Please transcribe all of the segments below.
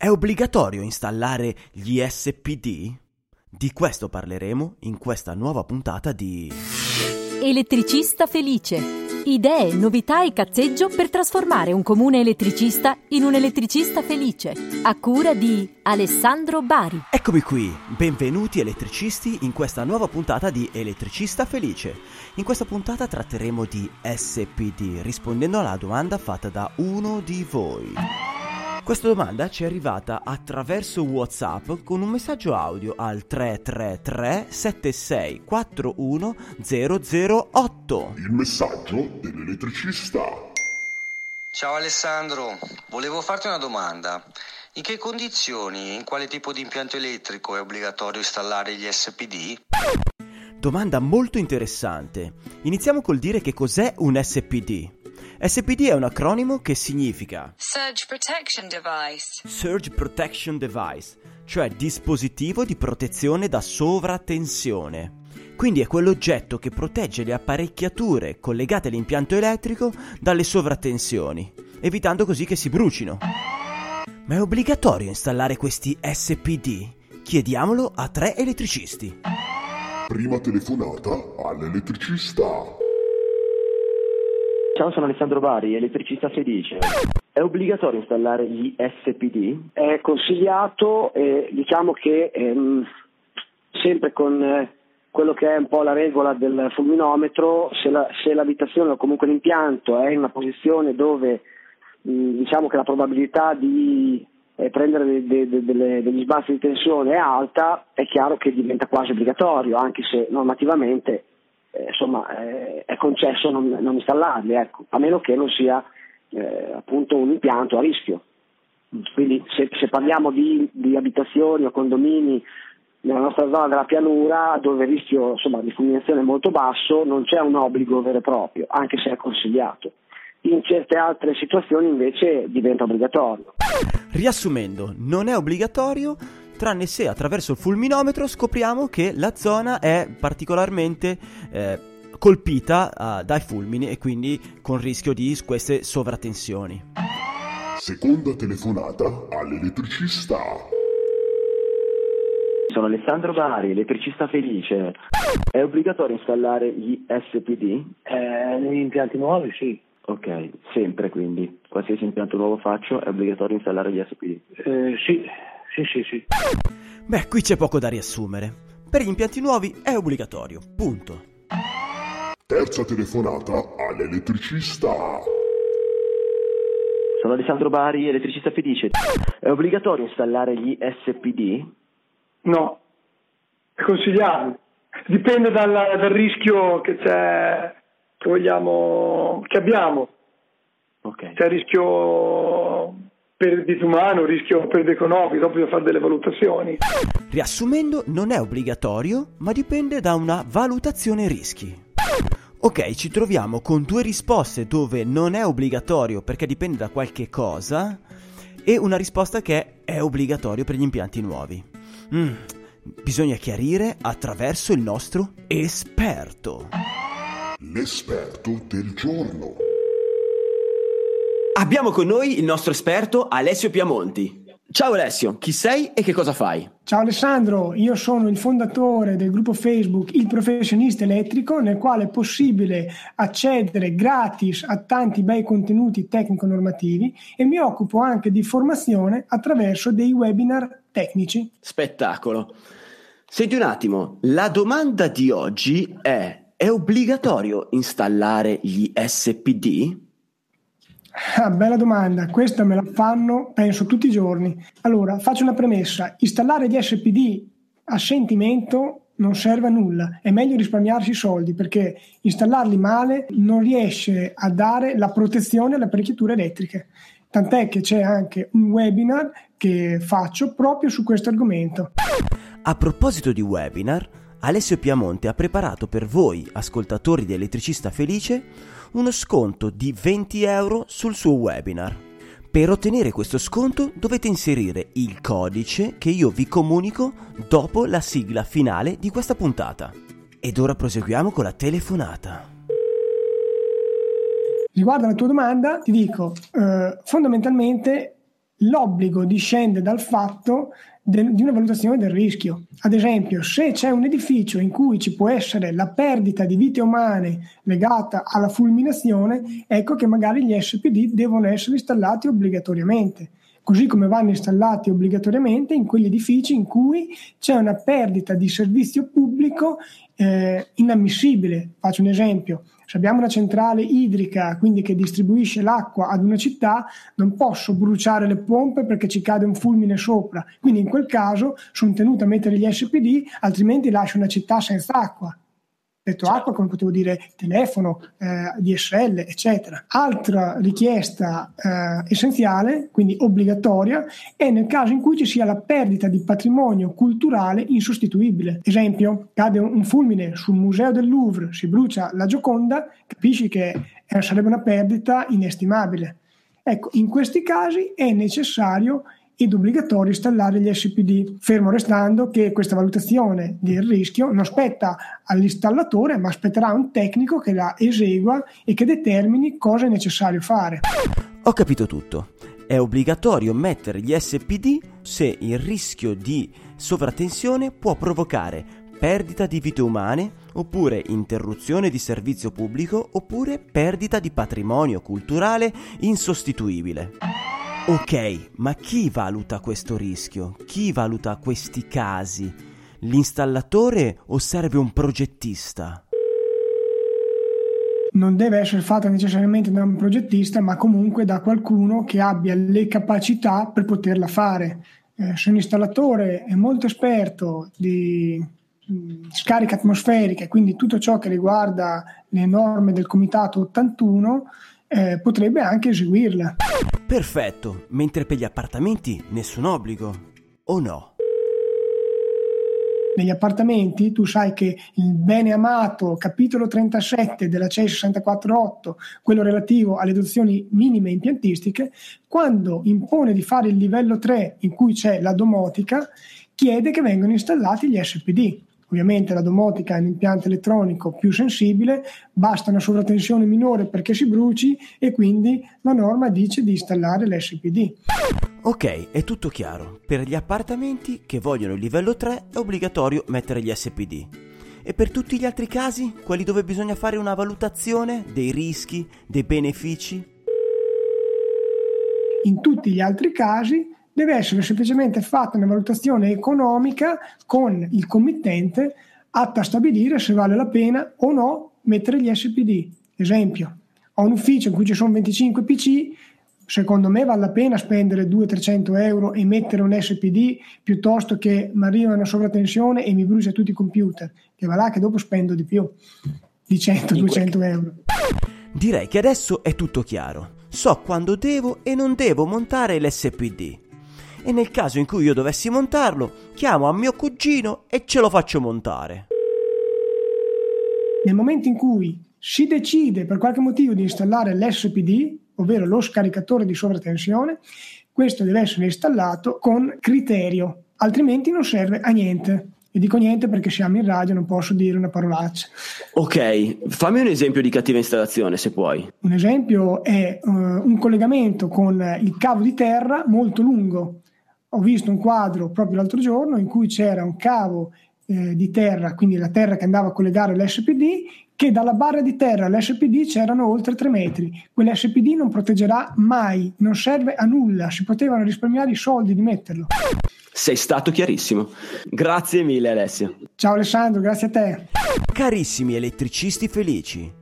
È obbligatorio installare gli SPD? Di questo parleremo in questa nuova puntata di Elettricista felice. Idee, novità e cazzeggio per trasformare un comune elettricista in un elettricista felice. A cura di Alessandro Bari. Eccomi qui, benvenuti elettricisti in questa nuova puntata di Elettricista Felice. In questa puntata tratteremo di SPD, rispondendo alla domanda fatta da uno di voi. Questa domanda ci è arrivata attraverso WhatsApp con un messaggio audio al 333 7641 008. Il messaggio dell'elettricista. Ciao Alessandro, volevo farti una domanda. In che condizioni e in quale tipo di impianto elettrico è obbligatorio installare gli SPD? Domanda molto interessante. Iniziamo col dire che cos'è un SPD. SPD è un acronimo che significa Surge Protection Device. Surge Protection Device, cioè dispositivo di protezione da sovratensione. Quindi è quell'oggetto che protegge le apparecchiature collegate all'impianto elettrico dalle sovratensioni, evitando così che si brucino. Ma è obbligatorio installare questi SPD? Chiediamolo a tre elettricisti. Prima telefonata all'elettricista. Ciao, sono Alessandro Bari, elettricista felice. È obbligatorio installare gli SPD? È consigliato, eh, diciamo che ehm, sempre con eh, quello che è un po' la regola del fulminometro, se, la, se l'abitazione o comunque l'impianto è in una posizione dove mh, diciamo che la probabilità di eh, prendere de, de, de, delle, degli sbalzi di tensione è alta, è chiaro che diventa quasi obbligatorio, anche se normativamente eh, è concesso non, non installarli, ecco, a meno che non sia eh, appunto un impianto a rischio. Quindi se, se parliamo di, di, abitazioni o condomini nella nostra zona della pianura dove il rischio insomma, di fulminazione è molto basso non c'è un obbligo vero e proprio, anche se è consigliato. In certe altre situazioni invece diventa obbligatorio. Riassumendo, non è obbligatorio tranne se attraverso il fulminometro scopriamo che la zona è particolarmente eh, colpita uh, dai fulmini e quindi con rischio di queste sovratensioni. Seconda telefonata all'elettricista. Sono Alessandro Bari, elettricista felice. È obbligatorio installare gli SPD? Eh, negli impianti nuovi sì. Ok, sempre quindi. Qualsiasi impianto nuovo faccio è obbligatorio installare gli SPD? Eh, sì, sì, sì, sì. Beh, qui c'è poco da riassumere. Per gli impianti nuovi è obbligatorio, punto. Terza telefonata all'elettricista. Sono Alessandro Bari, elettricista felice. È obbligatorio installare gli SPD? No, è consigliato. Dipende dal, dal rischio che c'è, che vogliamo, che abbiamo. Ok. C'è il rischio per il vita umano, rischio per economico, dopo bisogna fare delle valutazioni. Riassumendo, non è obbligatorio, ma dipende da una valutazione rischi. Ok, ci troviamo con due risposte dove non è obbligatorio perché dipende da qualche cosa e una risposta che è obbligatorio per gli impianti nuovi. Mm, bisogna chiarire attraverso il nostro esperto. L'esperto del giorno. Abbiamo con noi il nostro esperto Alessio Piamonti. Ciao Alessio, chi sei e che cosa fai? Ciao Alessandro, io sono il fondatore del gruppo Facebook Il Professionista Elettrico, nel quale è possibile accedere gratis a tanti bei contenuti tecnico-normativi e mi occupo anche di formazione attraverso dei webinar tecnici. Spettacolo. Senti un attimo, la domanda di oggi è: è obbligatorio installare gli SPD? Ah, bella domanda, questa me la fanno penso tutti i giorni. Allora, faccio una premessa, installare gli SPD a sentimento non serve a nulla, è meglio risparmiarsi i soldi perché installarli male non riesce a dare la protezione alle apparecchiature elettriche. Tant'è che c'è anche un webinar che faccio proprio su questo argomento. A proposito di webinar, Alessio Piamonte ha preparato per voi, ascoltatori di Elettricista Felice, uno sconto di 20 euro sul suo webinar. Per ottenere questo sconto dovete inserire il codice che io vi comunico dopo la sigla finale di questa puntata. Ed ora proseguiamo con la telefonata. Riguardo alla tua domanda, ti dico, eh, fondamentalmente l'obbligo discende dal fatto de, di una valutazione del rischio. Ad esempio, se c'è un edificio in cui ci può essere la perdita di vite umane legata alla fulminazione, ecco che magari gli SPD devono essere installati obbligatoriamente così come vanno installati obbligatoriamente in quegli edifici in cui c'è una perdita di servizio pubblico eh, inammissibile. Faccio un esempio, se abbiamo una centrale idrica, quindi che distribuisce l'acqua ad una città, non posso bruciare le pompe perché ci cade un fulmine sopra. Quindi in quel caso sono tenuto a mettere gli SPD, altrimenti lascio una città senza acqua detto acqua, come potevo dire telefono, eh, DSL, eccetera. Altra richiesta eh, essenziale, quindi obbligatoria, è nel caso in cui ci sia la perdita di patrimonio culturale insostituibile. Esempio, cade un fulmine sul museo del Louvre, si brucia la Gioconda, capisci che eh, sarebbe una perdita inestimabile. Ecco, in questi casi è necessario ed obbligatorio installare gli SPD, fermo restando che questa valutazione del rischio non spetta all'installatore, ma spetterà a un tecnico che la esegua e che determini cosa è necessario fare. Ho capito tutto. È obbligatorio mettere gli SPD se il rischio di sovratensione può provocare perdita di vite umane, oppure interruzione di servizio pubblico, oppure perdita di patrimonio culturale insostituibile. Ok, ma chi valuta questo rischio? Chi valuta questi casi? L'installatore o serve un progettista? Non deve essere fatta necessariamente da un progettista, ma comunque da qualcuno che abbia le capacità per poterla fare. Eh, se un installatore è molto esperto di mh, scariche atmosferiche, quindi tutto ciò che riguarda le norme del Comitato 81, eh, potrebbe anche eseguirla. Perfetto, mentre per gli appartamenti nessun obbligo, o no? Negli appartamenti tu sai che il bene amato capitolo 37 della CEI 648, quello relativo alle dotazioni minime impiantistiche, quando impone di fare il livello 3 in cui c'è la domotica, chiede che vengano installati gli SPD. Ovviamente la domotica è un impianto elettronico più sensibile, basta una sovratensione minore perché si bruci e quindi la norma dice di installare l'SPD. Ok, è tutto chiaro. Per gli appartamenti che vogliono il livello 3 è obbligatorio mettere gli SPD. E per tutti gli altri casi, quelli dove bisogna fare una valutazione dei rischi, dei benefici? In tutti gli altri casi deve essere semplicemente fatta una valutazione economica con il committente atta a stabilire se vale la pena o no mettere gli SPD. Esempio, ho un ufficio in cui ci sono 25 PC, secondo me vale la pena spendere 200-300 euro e mettere un SPD piuttosto che mi arriva una sovratensione e mi brucia tutti i computer, che va là che dopo spendo di più, di 100-200 euro. Direi che adesso è tutto chiaro. So quando devo e non devo montare l'SPD e nel caso in cui io dovessi montarlo, chiamo a mio cugino e ce lo faccio montare. Nel momento in cui si decide per qualche motivo di installare l'SPD, ovvero lo scaricatore di sovratensione, questo deve essere installato con criterio, altrimenti non serve a niente. E dico niente perché siamo in radio, non posso dire una parolaccia. Ok, fammi un esempio di cattiva installazione se puoi. Un esempio è uh, un collegamento con il cavo di terra molto lungo ho visto un quadro proprio l'altro giorno in cui c'era un cavo eh, di terra, quindi la terra che andava a collegare l'SPD, che dalla barra di terra all'SPD c'erano oltre 3 metri. Quell'SPD non proteggerà mai, non serve a nulla, si potevano risparmiare i soldi di metterlo. Sei stato chiarissimo. Grazie mille Alessio. Ciao Alessandro, grazie a te. Carissimi elettricisti felici,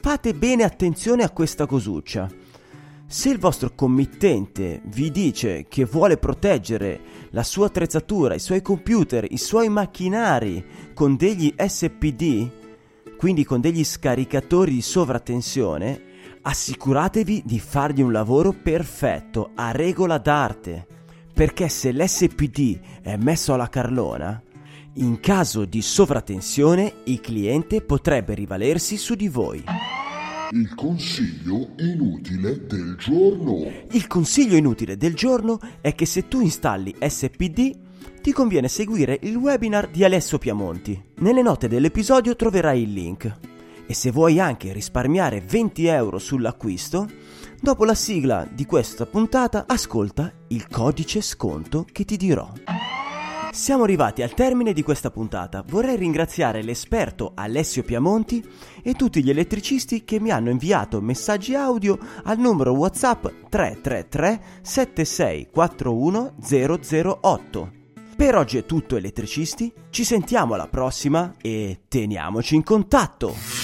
fate bene attenzione a questa cosuccia se il vostro committente vi dice che vuole proteggere la sua attrezzatura, i suoi computer, i suoi macchinari con degli SPD, quindi con degli scaricatori di sovratensione, assicuratevi di fargli un lavoro perfetto, a regola d'arte, perché se l'SPD è messo alla carlona, in caso di sovratensione il cliente potrebbe rivalersi su di voi. Il consiglio inutile del giorno. Il consiglio inutile del giorno è che se tu installi SPD ti conviene seguire il webinar di Alessio Piamonti. Nelle note dell'episodio troverai il link. E se vuoi anche risparmiare 20 euro sull'acquisto, Dopo la sigla di questa puntata, ascolta il codice sconto che ti dirò. Siamo arrivati al termine di questa puntata. Vorrei ringraziare l'esperto Alessio Piamonti e tutti gli elettricisti che mi hanno inviato messaggi audio al numero WhatsApp 333 7641 008. Per oggi è tutto elettricisti, ci sentiamo alla prossima e teniamoci in contatto!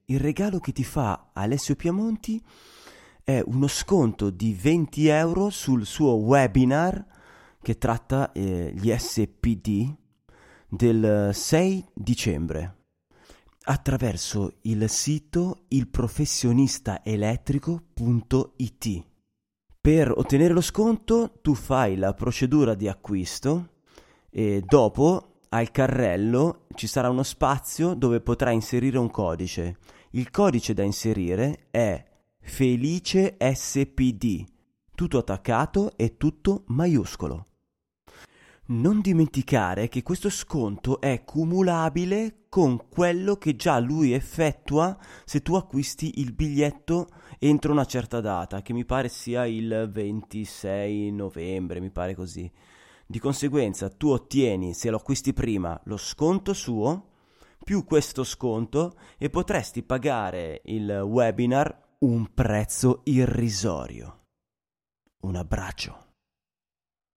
il regalo che ti fa Alessio Piamonti è uno sconto di 20 euro sul suo webinar che tratta eh, gli SPD del 6 dicembre attraverso il sito ilprofessionistaelettrico.it. Per ottenere lo sconto tu fai la procedura di acquisto e dopo al carrello ci sarà uno spazio dove potrai inserire un codice. Il codice da inserire è Felice SPD, tutto attaccato e tutto maiuscolo. Non dimenticare che questo sconto è cumulabile con quello che già lui effettua se tu acquisti il biglietto entro una certa data, che mi pare sia il 26 novembre, mi pare così. Di conseguenza tu ottieni, se lo acquisti prima, lo sconto suo, più questo sconto e potresti pagare il webinar un prezzo irrisorio. Un abbraccio.